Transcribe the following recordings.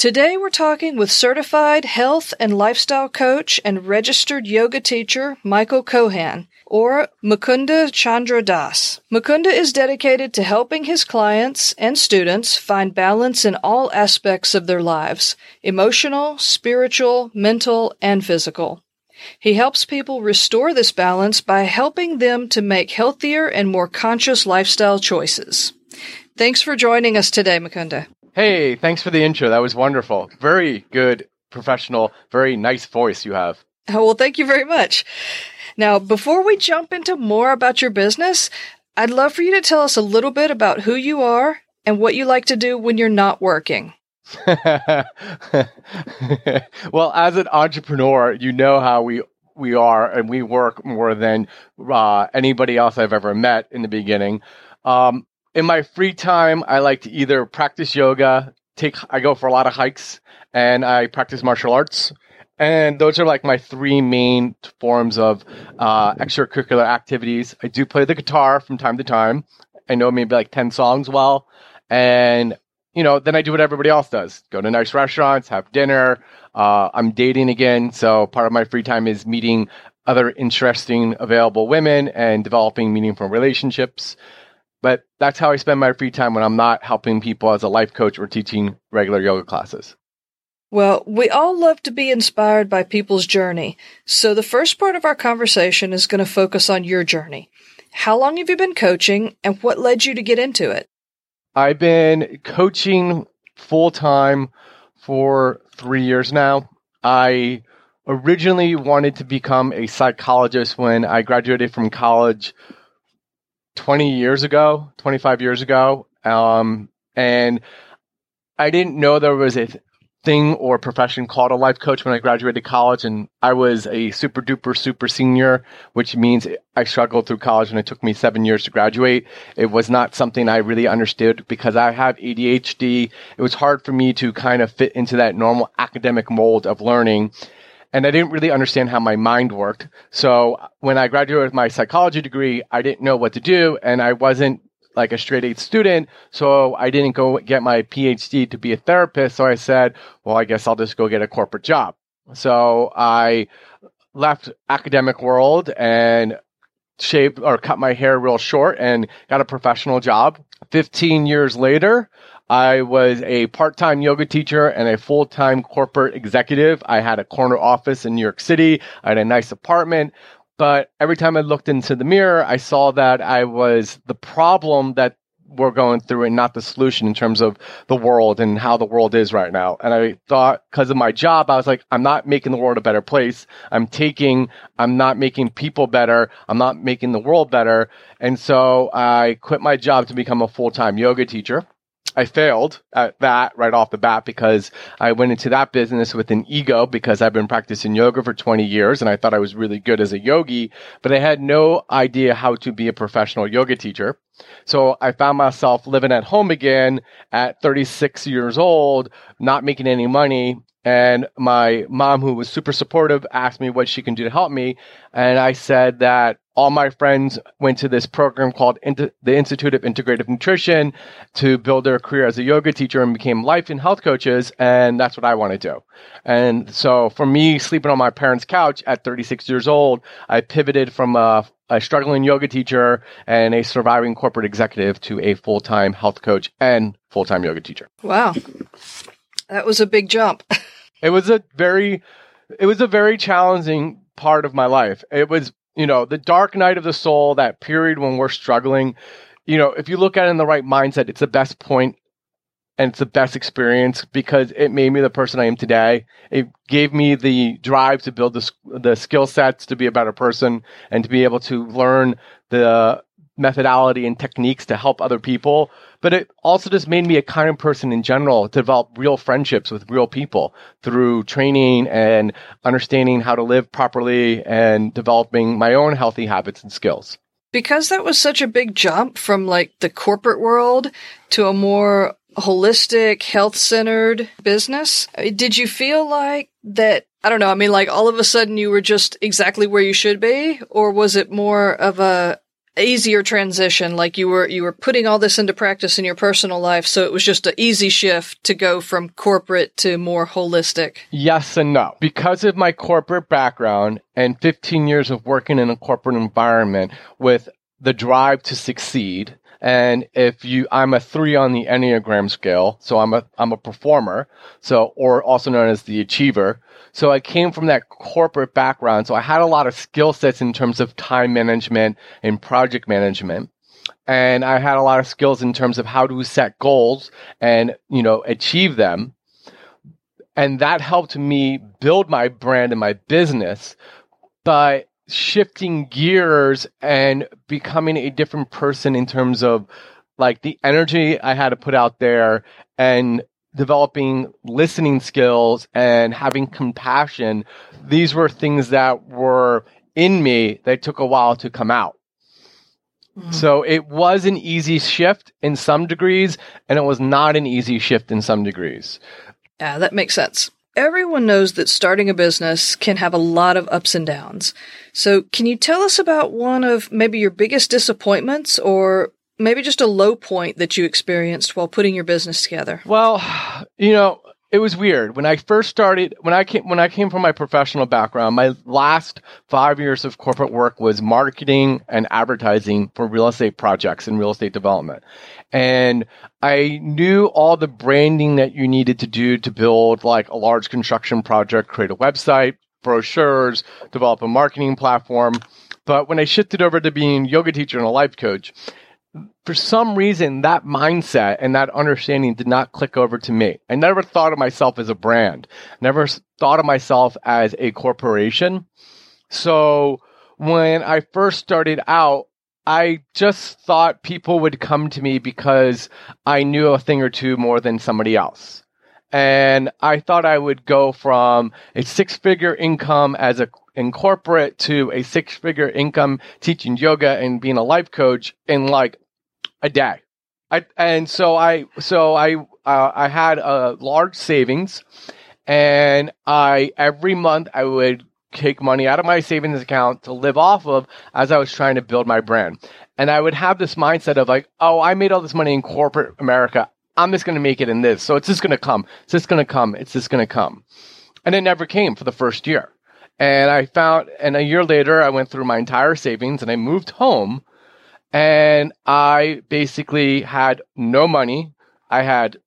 Today we're talking with certified health and lifestyle coach and registered yoga teacher Michael Kohan, or Mukunda Chandra Das. Mukunda is dedicated to helping his clients and students find balance in all aspects of their lives emotional, spiritual, mental, and physical. He helps people restore this balance by helping them to make healthier and more conscious lifestyle choices. Thanks for joining us today, Mukunda. Hey, thanks for the intro. That was wonderful. Very good, professional, very nice voice you have. Oh, well, thank you very much. Now, before we jump into more about your business, I'd love for you to tell us a little bit about who you are and what you like to do when you're not working. well, as an entrepreneur, you know how we we are, and we work more than uh, anybody else I've ever met in the beginning. Um, in my free time, I like to either practice yoga, take I go for a lot of hikes, and I practice martial arts. And those are like my three main forms of uh, extracurricular activities. I do play the guitar from time to time. I know maybe like 10 songs well. And, you know, then I do what everybody else does go to nice restaurants, have dinner. Uh, I'm dating again. So part of my free time is meeting other interesting, available women and developing meaningful relationships. But that's how I spend my free time when I'm not helping people as a life coach or teaching regular yoga classes. Well, we all love to be inspired by people's journey. So the first part of our conversation is going to focus on your journey. How long have you been coaching and what led you to get into it? I've been coaching full time for three years now. I originally wanted to become a psychologist when I graduated from college 20 years ago, 25 years ago. Um, and I didn't know there was a thing or profession called a life coach when I graduated college. And I was a super duper super senior, which means I struggled through college and it took me seven years to graduate. It was not something I really understood because I have ADHD. It was hard for me to kind of fit into that normal academic mold of learning and I didn't really understand how my mind worked. So when I graduated with my psychology degree, I didn't know what to do, and I wasn't like a straight A student, so I didn't go get my PhD to be a therapist. So I said, well, I guess I'll just go get a corporate job. So I left academic world and shaved or cut my hair real short and got a professional job. 15 years later, I was a part time yoga teacher and a full time corporate executive. I had a corner office in New York City. I had a nice apartment. But every time I looked into the mirror, I saw that I was the problem that we're going through and not the solution in terms of the world and how the world is right now. And I thought because of my job, I was like, I'm not making the world a better place. I'm taking, I'm not making people better. I'm not making the world better. And so I quit my job to become a full time yoga teacher. I failed at that right off the bat because I went into that business with an ego because I've been practicing yoga for 20 years and I thought I was really good as a yogi, but I had no idea how to be a professional yoga teacher. So I found myself living at home again at 36 years old, not making any money. And my mom, who was super supportive, asked me what she can do to help me. And I said that all my friends went to this program called Inter- the Institute of Integrative Nutrition to build their career as a yoga teacher and became life and health coaches. And that's what I want to do. And so for me, sleeping on my parents' couch at 36 years old, I pivoted from a, a struggling yoga teacher and a surviving corporate executive to a full time health coach and full time yoga teacher. Wow. That was a big jump. it was a very, it was a very challenging part of my life. It was you know, the dark night of the soul, that period when we're struggling, you know, if you look at it in the right mindset, it's the best point and it's the best experience because it made me the person I am today. It gave me the drive to build the, the skill sets to be a better person and to be able to learn the methodology and techniques to help other people. But it also just made me a kind person in general to develop real friendships with real people through training and understanding how to live properly and developing my own healthy habits and skills. Because that was such a big jump from like the corporate world to a more holistic, health centered business, uh, did you feel like that? I don't know. I mean, like all of a sudden you were just exactly where you should be, or was it more of a easier transition like you were you were putting all this into practice in your personal life so it was just an easy shift to go from corporate to more holistic. Yes and no. Because of my corporate background and 15 years of working in a corporate environment with the drive to succeed and if you i'm a 3 on the enneagram scale so i'm a i'm a performer so or also known as the achiever so I came from that corporate background. So I had a lot of skill sets in terms of time management and project management. And I had a lot of skills in terms of how to set goals and, you know, achieve them. And that helped me build my brand and my business. But shifting gears and becoming a different person in terms of like the energy I had to put out there and developing listening skills and having compassion, these were things that were in me that took a while to come out. Mm-hmm. So it was an easy shift in some degrees, and it was not an easy shift in some degrees. Yeah, that makes sense. Everyone knows that starting a business can have a lot of ups and downs. So, can you tell us about one of maybe your biggest disappointments or maybe just a low point that you experienced while putting your business together? Well, you know, it was weird when I first started. When I came when I came from my professional background, my last five years of corporate work was marketing and advertising for real estate projects and real estate development. And I knew all the branding that you needed to do to build like a large construction project, create a website, brochures, develop a marketing platform. But when I shifted over to being yoga teacher and a life coach, for some reason, that mindset and that understanding did not click over to me. I never thought of myself as a brand, never thought of myself as a corporation. So when I first started out, I just thought people would come to me because I knew a thing or two more than somebody else. And I thought I would go from a six figure income as a in corporate to a six figure income teaching yoga and being a life coach in like a day. I, and so I, so I, uh, I had a large savings and I, every month I would take money out of my savings account to live off of as I was trying to build my brand. And I would have this mindset of like, oh, I made all this money in corporate America. I'm just going to make it in this. So it's just going to come. It's just going to come. It's just going to come. And it never came for the first year. And I found, and a year later, I went through my entire savings and I moved home. And I basically had no money. I had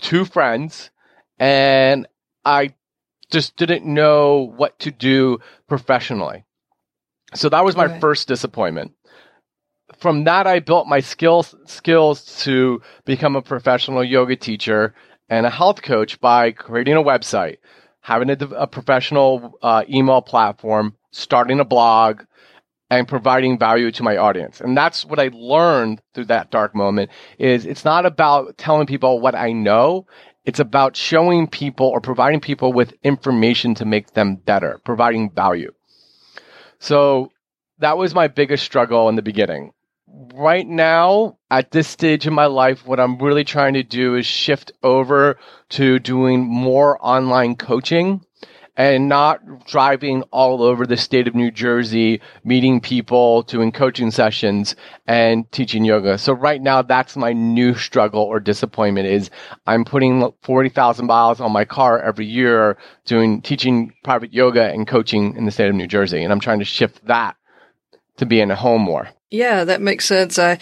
two friends, and I just didn't know what to do professionally. So that was my right. first disappointment. From that, I built my skills skills to become a professional yoga teacher and a health coach by creating a website, having a, a professional uh, email platform, starting a blog, and providing value to my audience. And that's what I learned through that dark moment is it's not about telling people what I know. It's about showing people or providing people with information to make them better, providing value. So that was my biggest struggle in the beginning. Right now, at this stage in my life, what I'm really trying to do is shift over to doing more online coaching and not driving all over the state of New Jersey, meeting people, doing coaching sessions and teaching yoga. So right now, that's my new struggle or disappointment is I'm putting 40,000 miles on my car every year doing teaching private yoga and coaching in the state of New Jersey. And I'm trying to shift that to being at home more. Yeah, that makes sense. I,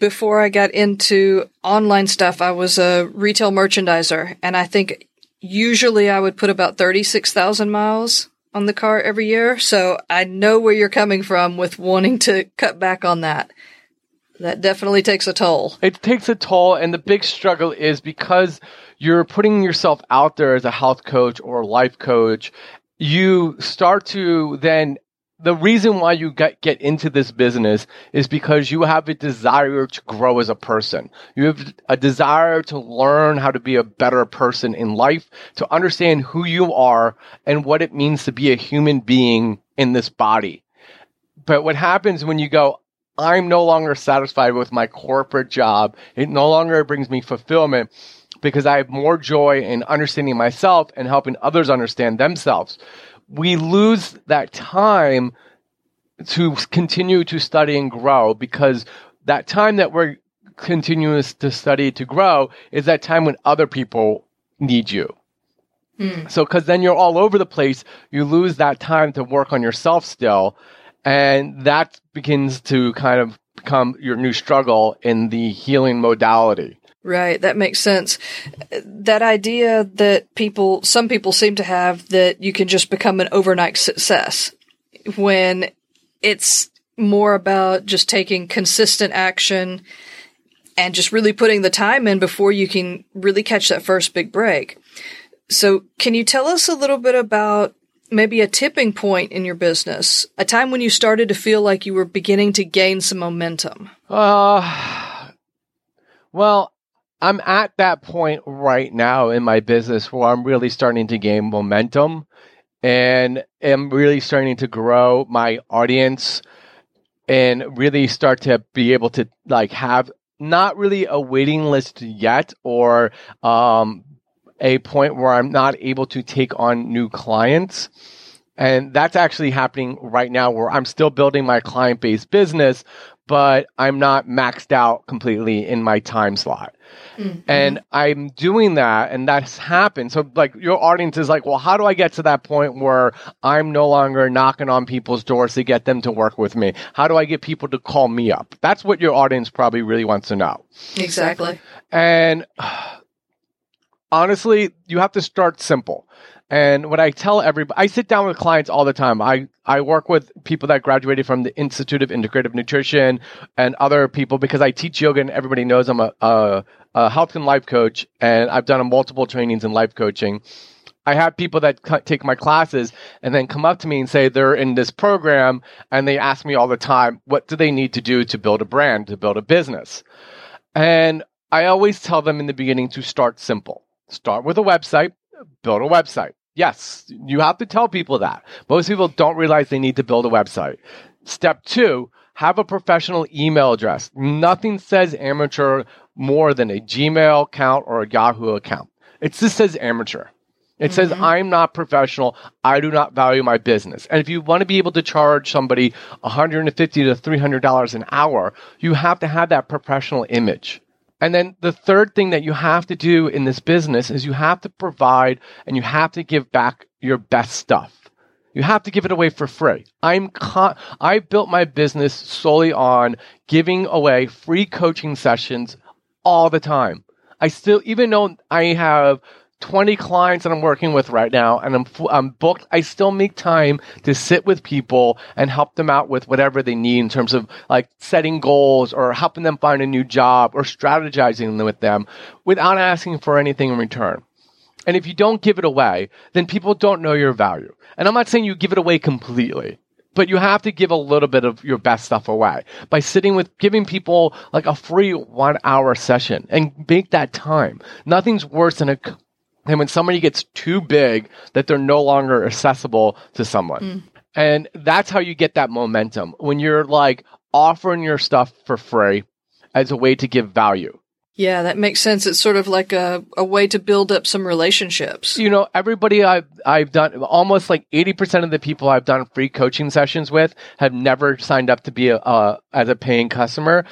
before I got into online stuff, I was a retail merchandiser. And I think usually I would put about 36,000 miles on the car every year. So I know where you're coming from with wanting to cut back on that. That definitely takes a toll. It takes a toll. And the big struggle is because you're putting yourself out there as a health coach or life coach, you start to then the reason why you get, get into this business is because you have a desire to grow as a person. You have a desire to learn how to be a better person in life, to understand who you are and what it means to be a human being in this body. But what happens when you go, I'm no longer satisfied with my corporate job. It no longer brings me fulfillment because I have more joy in understanding myself and helping others understand themselves. We lose that time to continue to study and grow because that time that we're continuous to study to grow is that time when other people need you. Mm. So, because then you're all over the place, you lose that time to work on yourself still. And that begins to kind of become your new struggle in the healing modality. Right, that makes sense. That idea that people, some people seem to have that you can just become an overnight success when it's more about just taking consistent action and just really putting the time in before you can really catch that first big break. So, can you tell us a little bit about maybe a tipping point in your business, a time when you started to feel like you were beginning to gain some momentum? Uh, well, I'm at that point right now in my business where I'm really starting to gain momentum and am really starting to grow my audience and really start to be able to like have not really a waiting list yet or um, a point where I'm not able to take on new clients. And that's actually happening right now where I'm still building my client based business, but I'm not maxed out completely in my time slot. Mm-hmm. And I'm doing that, and that's happened. So, like, your audience is like, well, how do I get to that point where I'm no longer knocking on people's doors to get them to work with me? How do I get people to call me up? That's what your audience probably really wants to know. Exactly. And honestly, you have to start simple. And what I tell everybody, I sit down with clients all the time. I, I work with people that graduated from the Institute of Integrative Nutrition and other people because I teach yoga and everybody knows I'm a, a, a health and life coach and I've done multiple trainings in life coaching. I have people that take my classes and then come up to me and say they're in this program and they ask me all the time, what do they need to do to build a brand, to build a business? And I always tell them in the beginning to start simple. Start with a website, build a website. Yes, you have to tell people that. Most people don't realize they need to build a website. Step two, have a professional email address. Nothing says amateur more than a Gmail account or a Yahoo account. It just says amateur. It mm-hmm. says, I'm not professional. I do not value my business. And if you want to be able to charge somebody 150 to $300 an hour, you have to have that professional image. And then the third thing that you have to do in this business is you have to provide and you have to give back your best stuff. You have to give it away for free. I'm con- I built my business solely on giving away free coaching sessions all the time. I still even though I have 20 clients that I'm working with right now and I'm, I'm booked, I still make time to sit with people and help them out with whatever they need in terms of like setting goals or helping them find a new job or strategizing with them without asking for anything in return. And if you don't give it away, then people don't know your value. And I'm not saying you give it away completely but you have to give a little bit of your best stuff away by sitting with giving people like a free one hour session and make that time. Nothing's worse than a and when somebody gets too big that they're no longer accessible to someone. Mm. And that's how you get that momentum when you're like offering your stuff for free as a way to give value. Yeah, that makes sense. It's sort of like a, a way to build up some relationships. You know, everybody I've I've done almost like eighty percent of the people I've done free coaching sessions with have never signed up to be a, a as a paying customer,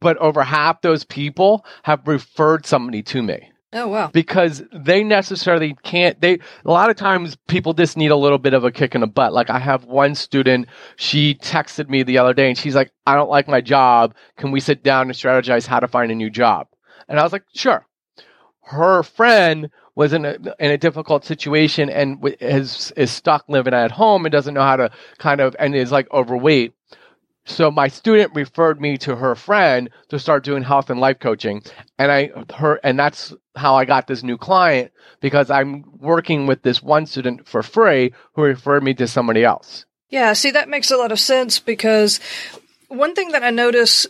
but over half those people have referred somebody to me. Oh wow. Because they necessarily can't they a lot of times people just need a little bit of a kick in the butt. Like I have one student, she texted me the other day and she's like, I don't like my job. Can we sit down and strategize how to find a new job? And I was like, sure. Her friend was in a in a difficult situation and is is stuck living at home and doesn't know how to kind of and is like overweight. So my student referred me to her friend to start doing health and life coaching, and I her and that's how I got this new client because I'm working with this one student for free who referred me to somebody else. Yeah, see, that makes a lot of sense because one thing that I notice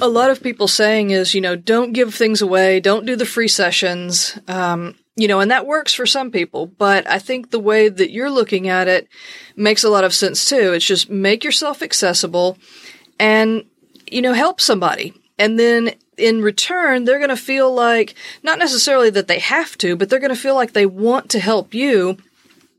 a lot of people saying is, you know, don't give things away, don't do the free sessions, um, you know, and that works for some people. But I think the way that you're looking at it makes a lot of sense too. It's just make yourself accessible and, you know, help somebody. And then in return, they're going to feel like, not necessarily that they have to, but they're going to feel like they want to help you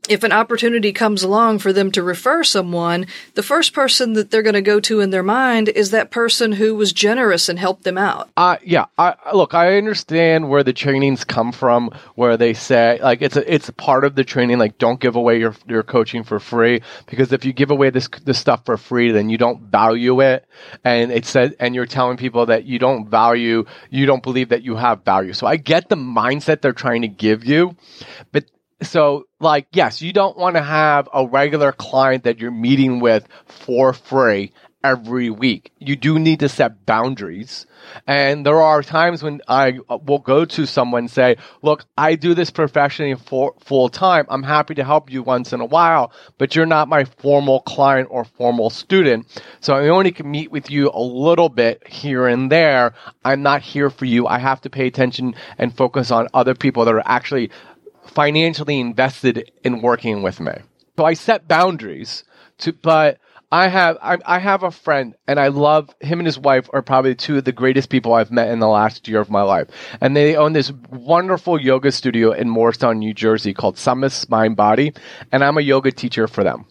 if an opportunity comes along for them to refer someone, the first person that they're going to go to in their mind is that person who was generous and helped them out. Uh, yeah. I, look, I understand where the trainings come from, where they say like it's a, it's part of the training. Like, don't give away your your coaching for free because if you give away this this stuff for free, then you don't value it, and it says and you're telling people that you don't value, you don't believe that you have value. So I get the mindset they're trying to give you, but so like yes you don't want to have a regular client that you're meeting with for free every week. You do need to set boundaries. And there are times when i uh, will go to someone and say look i do this professionally for full time. I'm happy to help you once in a while but you're not my formal client or formal student. So i only can meet with you a little bit here and there. I'm not here for you. I have to pay attention and focus on other people that are actually financially invested in working with me. So I set boundaries to, but I have I, I, have a friend and I love him and his wife are probably two of the greatest people I've met in the last year of my life. And they own this wonderful yoga studio in Morristown, New Jersey called Summit Mind Body, and I'm a yoga teacher for them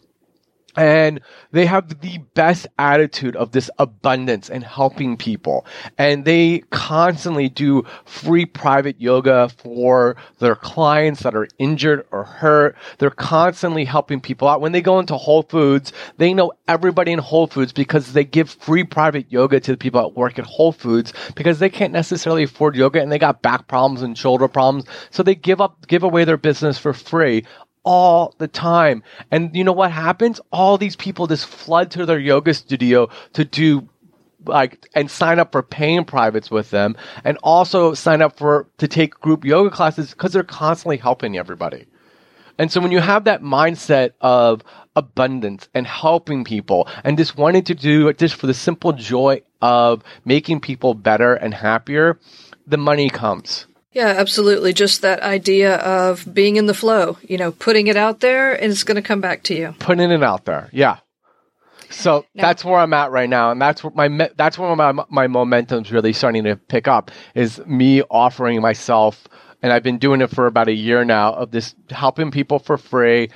and they have the best attitude of this abundance and helping people. And they constantly do free private yoga for their clients that are injured or hurt. They're constantly helping people out. When they go into Whole Foods, they know everybody in Whole Foods because they give free private yoga to the people that work at Whole Foods because they can't necessarily afford yoga and they got back problems and shoulder problems. So they give up, give away their business for free all the time. And you know what happens? All these people just flood to their yoga studio to do like and sign up for paying privates with them and also sign up for to take group yoga classes because they're constantly helping everybody. And so when you have that mindset of abundance and helping people and just wanting to do it just for the simple joy of making people better and happier, the money comes. Yeah, absolutely. Just that idea of being in the flow, you know, putting it out there and it's going to come back to you. Putting it out there. Yeah. So now, that's where I'm at right now, and that's where my that's where my my momentum's really starting to pick up. Is me offering myself, and I've been doing it for about a year now of this helping people for free,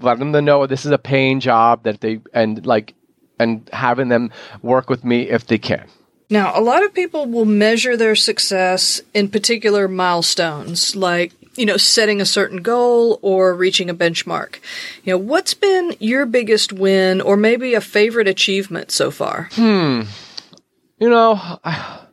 letting them know this is a paying job that they and like and having them work with me if they can. Now, a lot of people will measure their success in particular milestones, like, you know, setting a certain goal or reaching a benchmark. You know, what's been your biggest win or maybe a favorite achievement so far? Hmm. You know, I,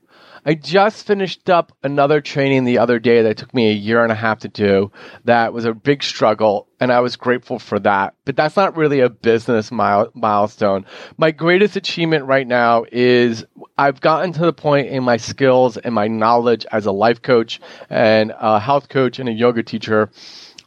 I just finished up another training the other day that took me a year and a half to do. That was a big struggle, and I was grateful for that. But that's not really a business mile, milestone. My greatest achievement right now is I've gotten to the point in my skills and my knowledge as a life coach and a health coach and a yoga teacher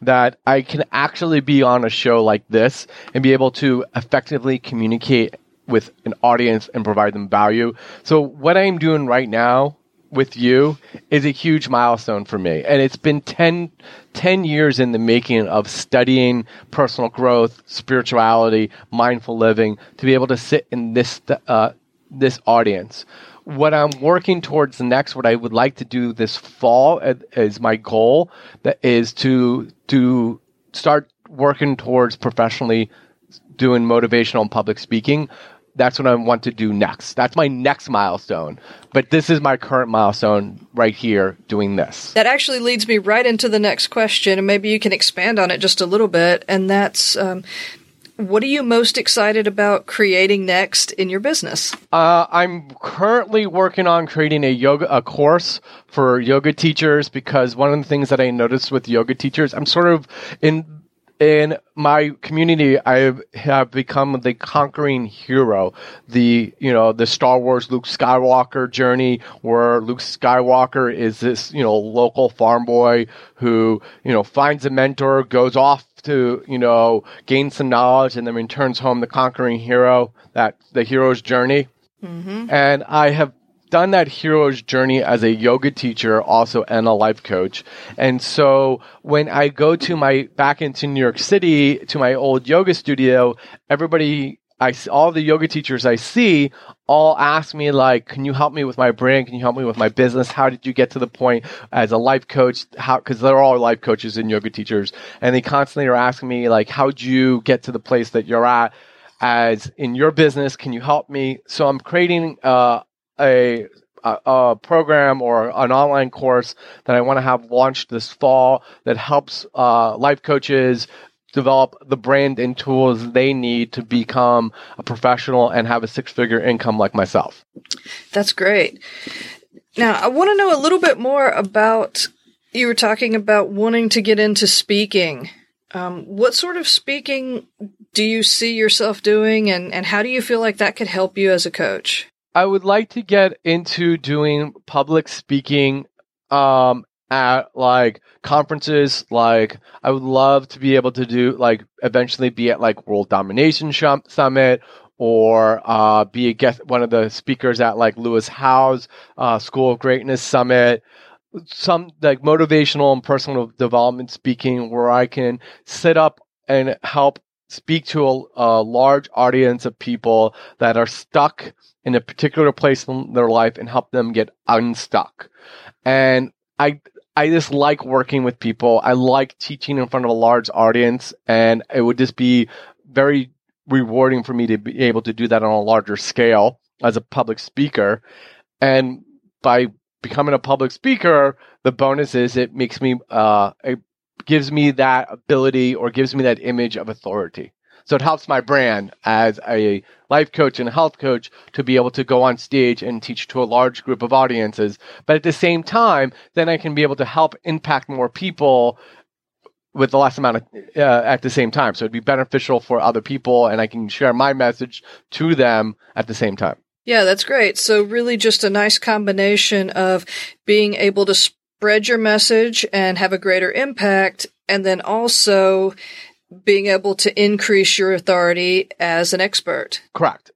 that I can actually be on a show like this and be able to effectively communicate with an audience and provide them value. So what I'm doing right now with you is a huge milestone for me. And it's been 10, 10 years in the making of studying personal growth, spirituality, mindful living to be able to sit in this, uh, this audience. What I'm working towards next, what I would like to do this fall is my goal that is to, to start working towards professionally doing motivational and public speaking that's what I want to do next. That's my next milestone. But this is my current milestone right here doing this. That actually leads me right into the next question, and maybe you can expand on it just a little bit. And that's um, what are you most excited about creating next in your business? Uh, I'm currently working on creating a yoga a course for yoga teachers because one of the things that I noticed with yoga teachers, I'm sort of in in my community, I have become the conquering hero. The you know the Star Wars Luke Skywalker journey, where Luke Skywalker is this you know local farm boy who you know finds a mentor, goes off to you know gain some knowledge, and then returns home the conquering hero. That the hero's journey. Mm-hmm. And I have done that hero's journey as a yoga teacher, also and a life coach. And so when I go to my back into New York City to my old yoga studio, everybody I all the yoga teachers I see all ask me like, "Can you help me with my brand? Can you help me with my business? How did you get to the point as a life coach? How because they're all life coaches and yoga teachers, and they constantly are asking me like, "How'd you get to the place that you're at?" As in your business, can you help me? So I'm creating uh, a a, program or an online course that I want to have launched this fall that helps uh, life coaches develop the brand and tools they need to become a professional and have a six figure income like myself. That's great. Now, I want to know a little bit more about you were talking about wanting to get into speaking. Um, what sort of speaking do you see yourself doing, and, and how do you feel like that could help you as a coach? I would like to get into doing public speaking um, at like conferences. Like, I would love to be able to do like eventually be at like World Domination Summit or uh, be a guest, one of the speakers at like Lewis Howes uh, School of Greatness Summit. Some like motivational and personal development speaking where I can sit up and help speak to a, a large audience of people that are stuck in a particular place in their life and help them get unstuck. And I I just like working with people. I like teaching in front of a large audience and it would just be very rewarding for me to be able to do that on a larger scale as a public speaker. And by becoming a public speaker, the bonus is it makes me uh gives me that ability or gives me that image of authority. So it helps my brand as a life coach and a health coach to be able to go on stage and teach to a large group of audiences. But at the same time, then I can be able to help impact more people with the less amount of uh, at the same time. So it'd be beneficial for other people and I can share my message to them at the same time. Yeah, that's great. So really just a nice combination of being able to spread your message and have a greater impact and then also being able to increase your authority as an expert. Correct.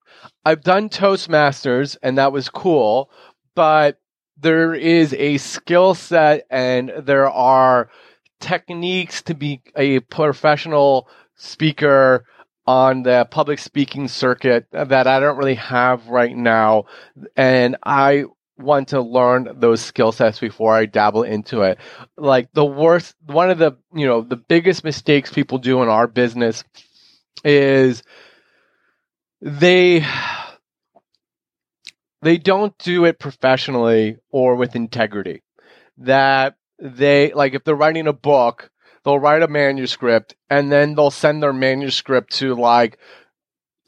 I've done Toastmasters and that was cool, but there is a skill set and there are techniques to be a professional speaker on the public speaking circuit that I don't really have right now. And I want to learn those skill sets before I dabble into it. Like the worst, one of the, you know, the biggest mistakes people do in our business is they, they don't do it professionally or with integrity. That they, like if they're writing a book, they'll write a manuscript and then they'll send their manuscript to like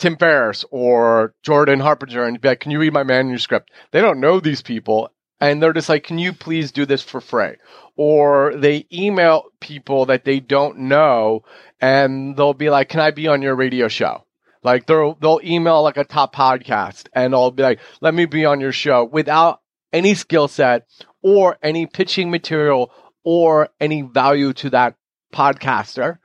Tim Ferriss or Jordan Harbinger and be like, can you read my manuscript? They don't know these people. And they're just like, can you please do this for free? Or they email people that they don't know and they'll be like, can I be on your radio show? Like they'll, they'll email like a top podcast and I'll be like, let me be on your show without any skill set or any pitching material or any value to that podcaster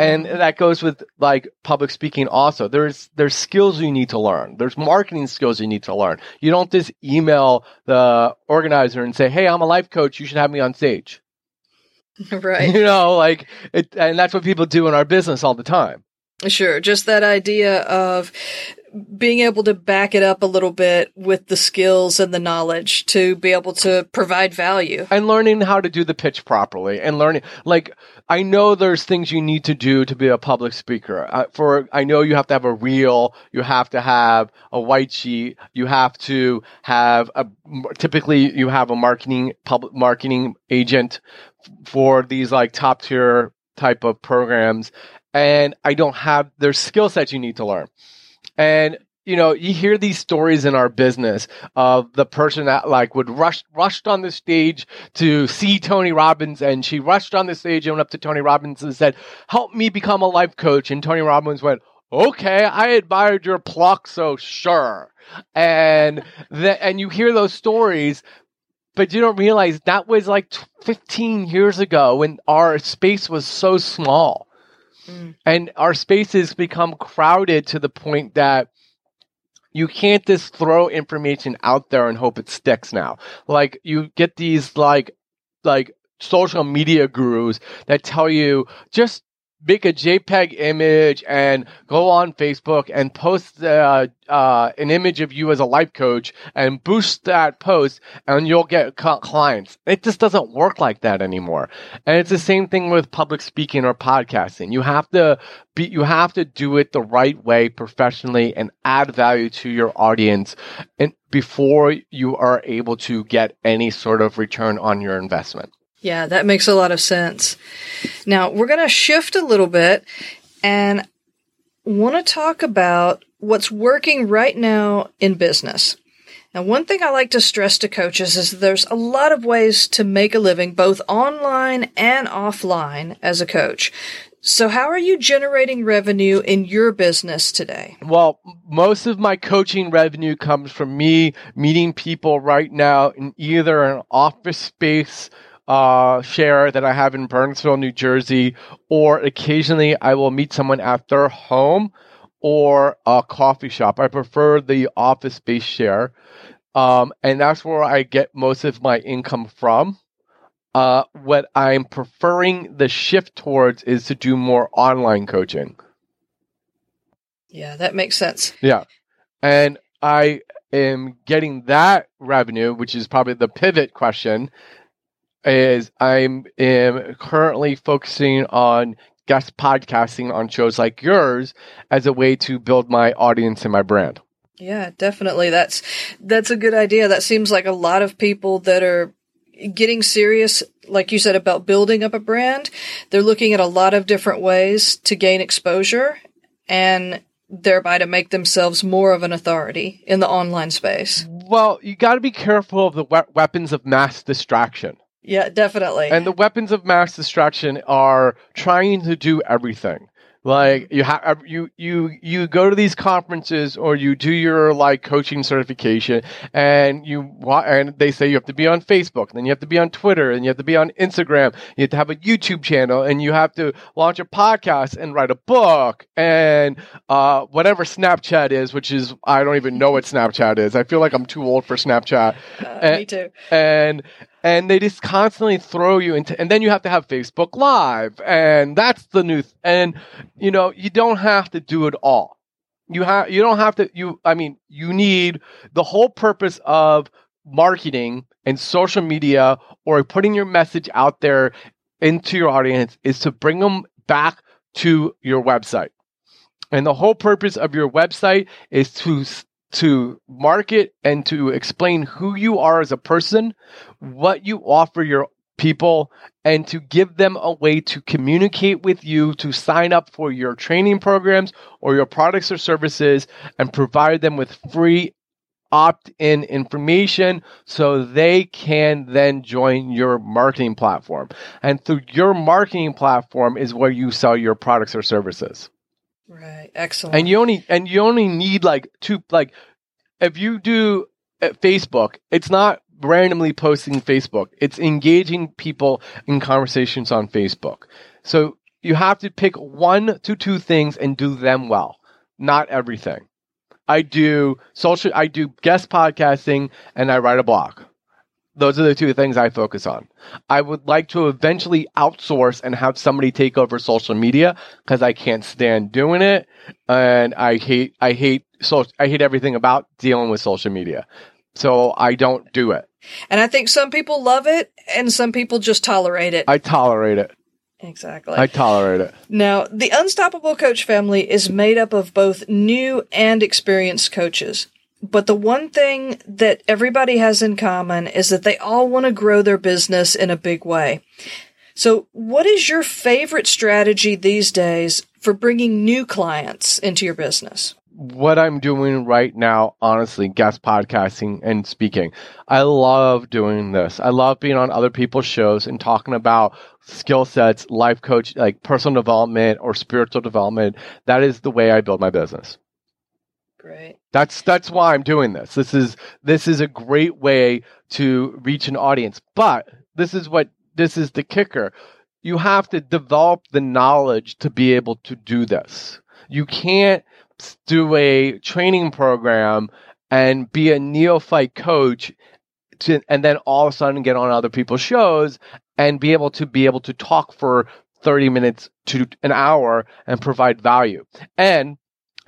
and that goes with like public speaking also. There's there's skills you need to learn. There's marketing skills you need to learn. You don't just email the organizer and say hey i'm a life coach. You should have me on stage. Right. You know like it, and that's what people do in our business all the time. Sure. Just that idea of being able to back it up a little bit with the skills and the knowledge to be able to provide value. And learning how to do the pitch properly and learning, like, I know there's things you need to do to be a public speaker. Uh, for, I know you have to have a reel, you have to have a white sheet, you have to have a, typically you have a marketing, public marketing agent for these like top tier type of programs and I don't have there's skill sets you need to learn. And you know, you hear these stories in our business of the person that like would rush rushed on the stage to see Tony Robbins, and she rushed on the stage and went up to Tony Robbins and said, "Help me become a life coach." And Tony Robbins went, "Okay, I admired your pluck, so sure." And the, and you hear those stories, but you don't realize that was like 15 years ago when our space was so small. Mm. And our spaces become crowded to the point that you can't just throw information out there and hope it sticks now. Like you get these like like social media gurus that tell you just make a JPEG image and go on Facebook and post uh, uh, an image of you as a life coach and boost that post and you'll get clients. It just doesn't work like that anymore. And it's the same thing with public speaking or podcasting. You have to be, you have to do it the right way professionally and add value to your audience and before you are able to get any sort of return on your investment. Yeah, that makes a lot of sense. Now, we're going to shift a little bit and want to talk about what's working right now in business. Now, one thing I like to stress to coaches is there's a lot of ways to make a living both online and offline as a coach. So, how are you generating revenue in your business today? Well, most of my coaching revenue comes from me meeting people right now in either an office space uh, share that I have in Bernardsville, New Jersey, or occasionally I will meet someone at their home or a coffee shop. I prefer the office space share. Um, and that's where I get most of my income from. Uh, what I'm preferring the shift towards is to do more online coaching. Yeah, that makes sense. Yeah. And I am getting that revenue, which is probably the pivot question, is I'm am currently focusing on guest podcasting on shows like yours as a way to build my audience and my brand. Yeah, definitely. That's that's a good idea. That seems like a lot of people that are getting serious like you said about building up a brand. They're looking at a lot of different ways to gain exposure and thereby to make themselves more of an authority in the online space. Well, you got to be careful of the we- weapons of mass distraction. Yeah, definitely. And the weapons of mass distraction are trying to do everything. Like you have you you you go to these conferences or you do your like coaching certification and you and they say you have to be on Facebook, then you have to be on Twitter, and you have to be on Instagram, you have to have a YouTube channel, and you have to launch a podcast and write a book and uh, whatever Snapchat is, which is I don't even know what Snapchat is. I feel like I'm too old for Snapchat. Uh, and, me too. And and they just constantly throw you into and then you have to have facebook live and that's the new th- and you know you don't have to do it all. You have you don't have to you i mean you need the whole purpose of marketing and social media or putting your message out there into your audience is to bring them back to your website. And the whole purpose of your website is to to market and to explain who you are as a person, what you offer your people, and to give them a way to communicate with you, to sign up for your training programs or your products or services, and provide them with free opt in information so they can then join your marketing platform. And through your marketing platform is where you sell your products or services. Right. Excellent. And you only and you only need like two like if you do uh, Facebook, it's not randomly posting Facebook. It's engaging people in conversations on Facebook. So you have to pick one to two things and do them well, not everything. I do social I do guest podcasting and I write a blog. Those are the two things I focus on. I would like to eventually outsource and have somebody take over social media because I can't stand doing it, and I hate I hate so I hate everything about dealing with social media. So I don't do it. And I think some people love it, and some people just tolerate it. I tolerate it. Exactly. I tolerate it. Now, the Unstoppable Coach family is made up of both new and experienced coaches. But the one thing that everybody has in common is that they all want to grow their business in a big way. So, what is your favorite strategy these days for bringing new clients into your business? what I'm doing right now, honestly, guest podcasting and speaking. I love doing this. I love being on other people's shows and talking about skill sets, life coach, like personal development or spiritual development. That is the way I build my business. Great. That's that's why I'm doing this. This is this is a great way to reach an audience. But this is what this is the kicker. You have to develop the knowledge to be able to do this. You can't do a training program and be a neophyte coach to, and then all of a sudden get on other people's shows and be able to be able to talk for 30 minutes to an hour and provide value. And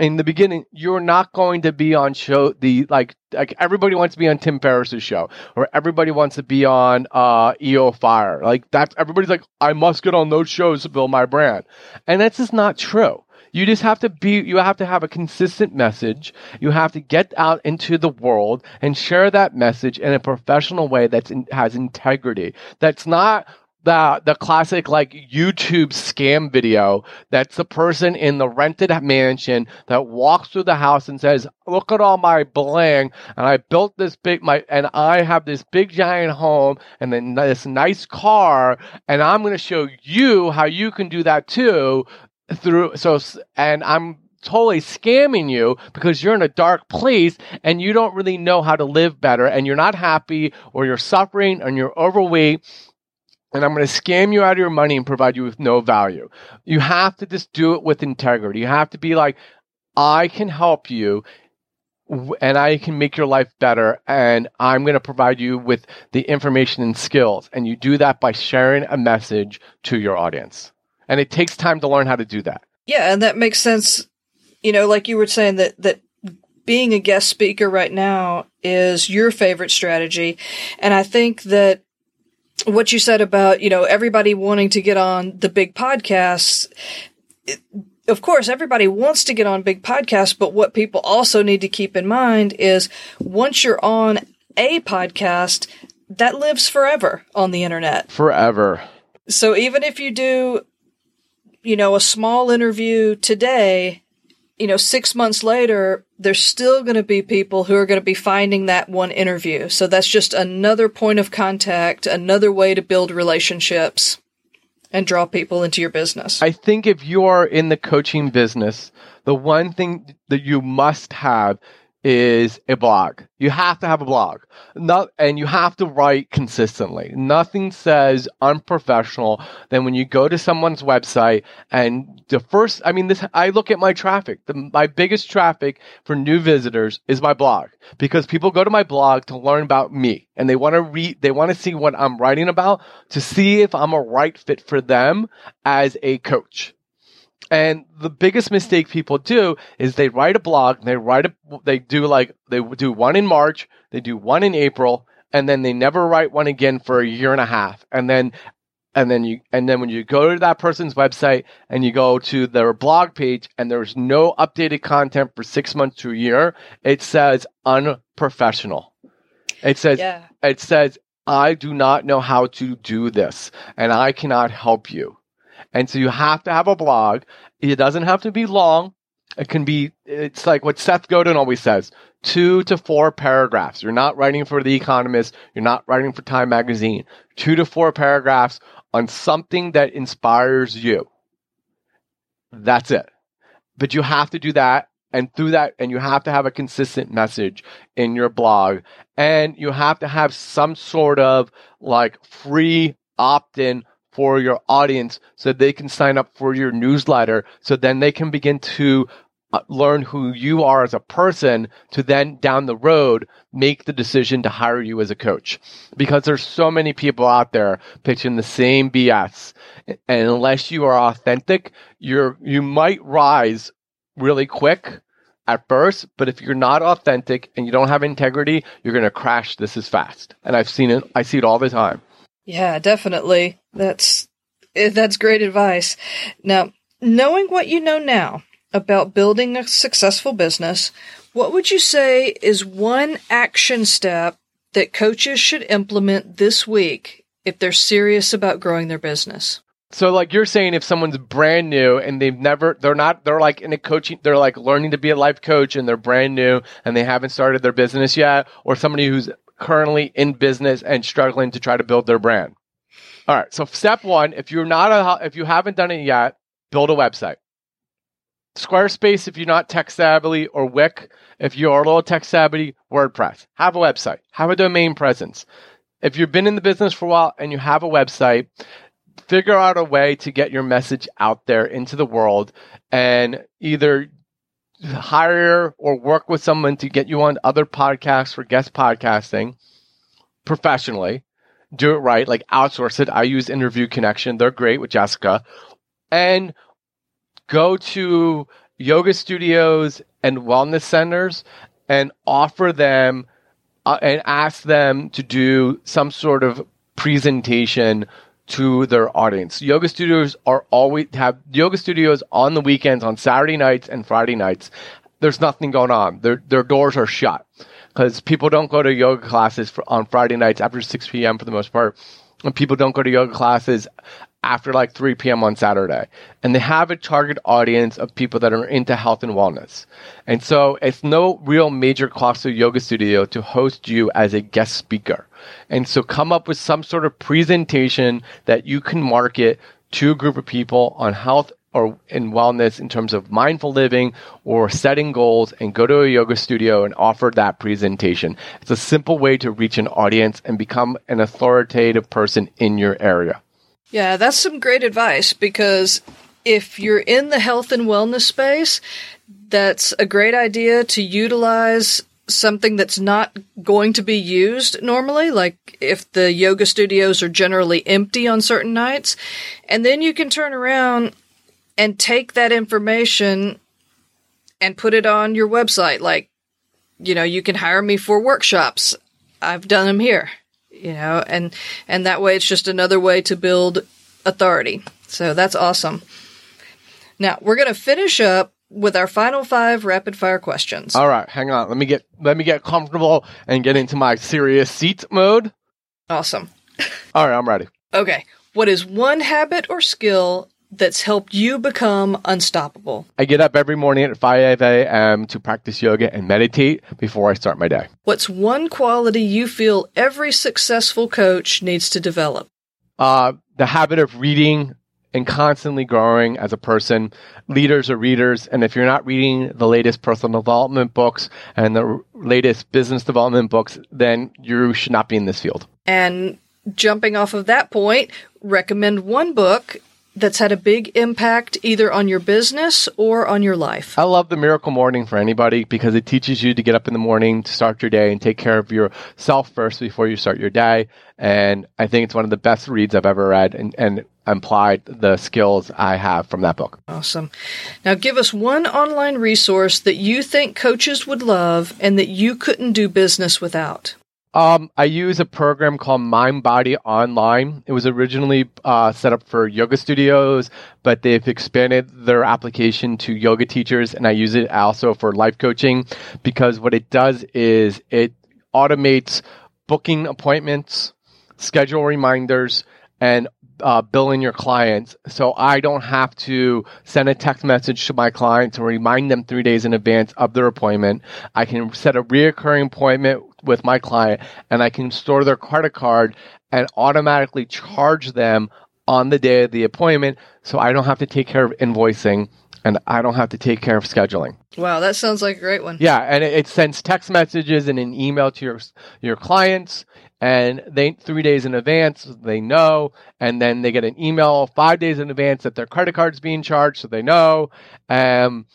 in the beginning, you're not going to be on show the like like everybody wants to be on Tim Ferriss's show or everybody wants to be on uh EO Fire. Like that's everybody's like, I must get on those shows to build my brand. And that's just not true. You just have to be, you have to have a consistent message. You have to get out into the world and share that message in a professional way that has integrity. That's not the the classic like YouTube scam video that's the person in the rented mansion that walks through the house and says, "Look at all my bling, and I built this big my and I have this big giant home and then this nice car, and I'm going to show you how you can do that too." through so and I'm totally scamming you because you're in a dark place and you don't really know how to live better and you're not happy or you're suffering and you're overweight and I'm going to scam you out of your money and provide you with no value. You have to just do it with integrity. You have to be like, I can help you and I can make your life better and I'm going to provide you with the information and skills. And you do that by sharing a message to your audience and it takes time to learn how to do that. Yeah, and that makes sense. You know, like you were saying that that being a guest speaker right now is your favorite strategy, and I think that what you said about you know everybody wanting to get on the big podcasts. of course, everybody wants to get on big podcasts, but what people also need to keep in mind is once you're on a podcast, that lives forever on the internet. Forever. So even if you do you know, a small interview today, you know, six months later, there's still going to be people who are going to be finding that one interview. So that's just another point of contact, another way to build relationships and draw people into your business. I think if you are in the coaching business, the one thing that you must have is a blog. You have to have a blog. Not, and you have to write consistently. Nothing says unprofessional than when you go to someone's website and the first, I mean, this, I look at my traffic. The, my biggest traffic for new visitors is my blog because people go to my blog to learn about me and they want to read, they want to see what I'm writing about to see if I'm a right fit for them as a coach. And the biggest mistake people do is they write a blog, they write a, they do like, they do one in March, they do one in April, and then they never write one again for a year and a half. And then, and then you, and then when you go to that person's website and you go to their blog page and there's no updated content for six months to a year, it says unprofessional. It says, yeah. it says, I do not know how to do this and I cannot help you. And so you have to have a blog. It doesn't have to be long. It can be, it's like what Seth Godin always says two to four paragraphs. You're not writing for The Economist. You're not writing for Time Magazine. Two to four paragraphs on something that inspires you. That's it. But you have to do that. And through that, and you have to have a consistent message in your blog. And you have to have some sort of like free opt in for your audience so they can sign up for your newsletter so then they can begin to uh, learn who you are as a person to then down the road make the decision to hire you as a coach because there's so many people out there pitching the same BS and unless you are authentic you're you might rise really quick at first, but if you're not authentic and you don't have integrity, you're going to crash this as fast. And I've seen it. I see it all the time. Yeah, definitely. That's eh, that's great advice. Now, knowing what you know now about building a successful business, what would you say is one action step that coaches should implement this week if they're serious about growing their business? So like you're saying if someone's brand new and they've never they're not they're like in a coaching they're like learning to be a life coach and they're brand new and they haven't started their business yet or somebody who's currently in business and struggling to try to build their brand. All right. So step 1, if you're not a if you haven't done it yet, build a website. Squarespace if you're not tech savvy or Wix if you're a little tech savvy, WordPress. Have a website. Have a domain presence. If you've been in the business for a while and you have a website, figure out a way to get your message out there into the world and either hire or work with someone to get you on other podcasts for guest podcasting professionally. Do it right, like outsource it. I use Interview Connection. They're great with Jessica. And go to yoga studios and wellness centers and offer them uh, and ask them to do some sort of presentation to their audience. Yoga studios are always have yoga studios on the weekends on Saturday nights and Friday nights. There's nothing going on. Their their doors are shut because people don't go to yoga classes for, on Friday nights after 6 p.m. for the most part. And people don't go to yoga classes after like 3 p.m. on Saturday. And they have a target audience of people that are into health and wellness. And so it's no real major cost to yoga studio to host you as a guest speaker. And so come up with some sort of presentation that you can market to a group of people on health or in wellness in terms of mindful living or setting goals and go to a yoga studio and offer that presentation. It's a simple way to reach an audience and become an authoritative person in your area. Yeah, that's some great advice because if you're in the health and wellness space, that's a great idea to utilize something that's not going to be used normally, like if the yoga studios are generally empty on certain nights. And then you can turn around and take that information and put it on your website. Like, you know, you can hire me for workshops. I've done them here you know, and and that way it's just another way to build authority. So that's awesome. Now we're going to finish up with our final five rapid fire questions. All right, hang on. Let me get let me get comfortable and get into my serious seat mode. Awesome. All right, I'm ready. Okay. What is one habit or skill that's helped you become unstoppable? I get up every morning at 5 a.m. to practice yoga and meditate before I start my day. What's one quality you feel every successful coach needs to develop? Uh, the habit of reading and constantly growing as a person. Leaders are readers, and if you're not reading the latest personal development books and the latest business development books, then you should not be in this field. And jumping off of that point, recommend one book that's had a big impact either on your business or on your life? I love the Miracle Morning for anybody because it teaches you to get up in the morning to start your day and take care of yourself first before you start your day. And I think it's one of the best reads I've ever read and, and applied the skills I have from that book. Awesome. Now, give us one online resource that you think coaches would love and that you couldn't do business without. Um, I use a program called Mind Body Online. It was originally uh, set up for yoga studios, but they've expanded their application to yoga teachers, and I use it also for life coaching because what it does is it automates booking appointments, schedule reminders, and uh, billing your clients. So I don't have to send a text message to my client to remind them three days in advance of their appointment. I can set a reoccurring appointment with my client and I can store their credit card and automatically charge them on the day of the appointment so I don't have to take care of invoicing and I don't have to take care of scheduling. Wow, that sounds like a great one. Yeah, and it, it sends text messages and an email to your your clients and they 3 days in advance they know and then they get an email 5 days in advance that their credit card's being charged so they know. Um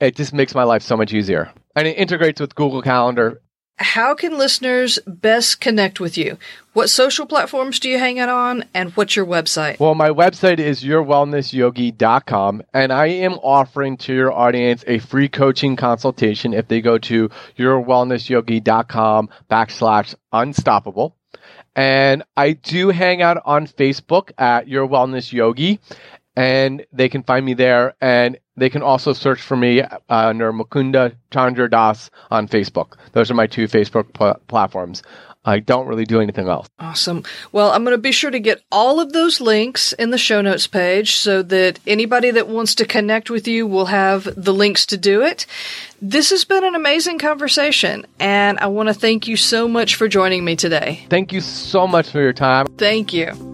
it just makes my life so much easier. And it integrates with Google Calendar how can listeners best connect with you? What social platforms do you hang out on and what's your website? Well, my website is yourwellnessyogi.com and I am offering to your audience a free coaching consultation if they go to yourwellnessyogi.com backslash unstoppable. And I do hang out on Facebook at Your Wellness Yogi and they can find me there. And they can also search for me uh, under Mukunda Chandra Das on Facebook. Those are my two Facebook pl- platforms. I don't really do anything else. Awesome. Well, I'm going to be sure to get all of those links in the show notes page so that anybody that wants to connect with you will have the links to do it. This has been an amazing conversation, and I want to thank you so much for joining me today. Thank you so much for your time. Thank you.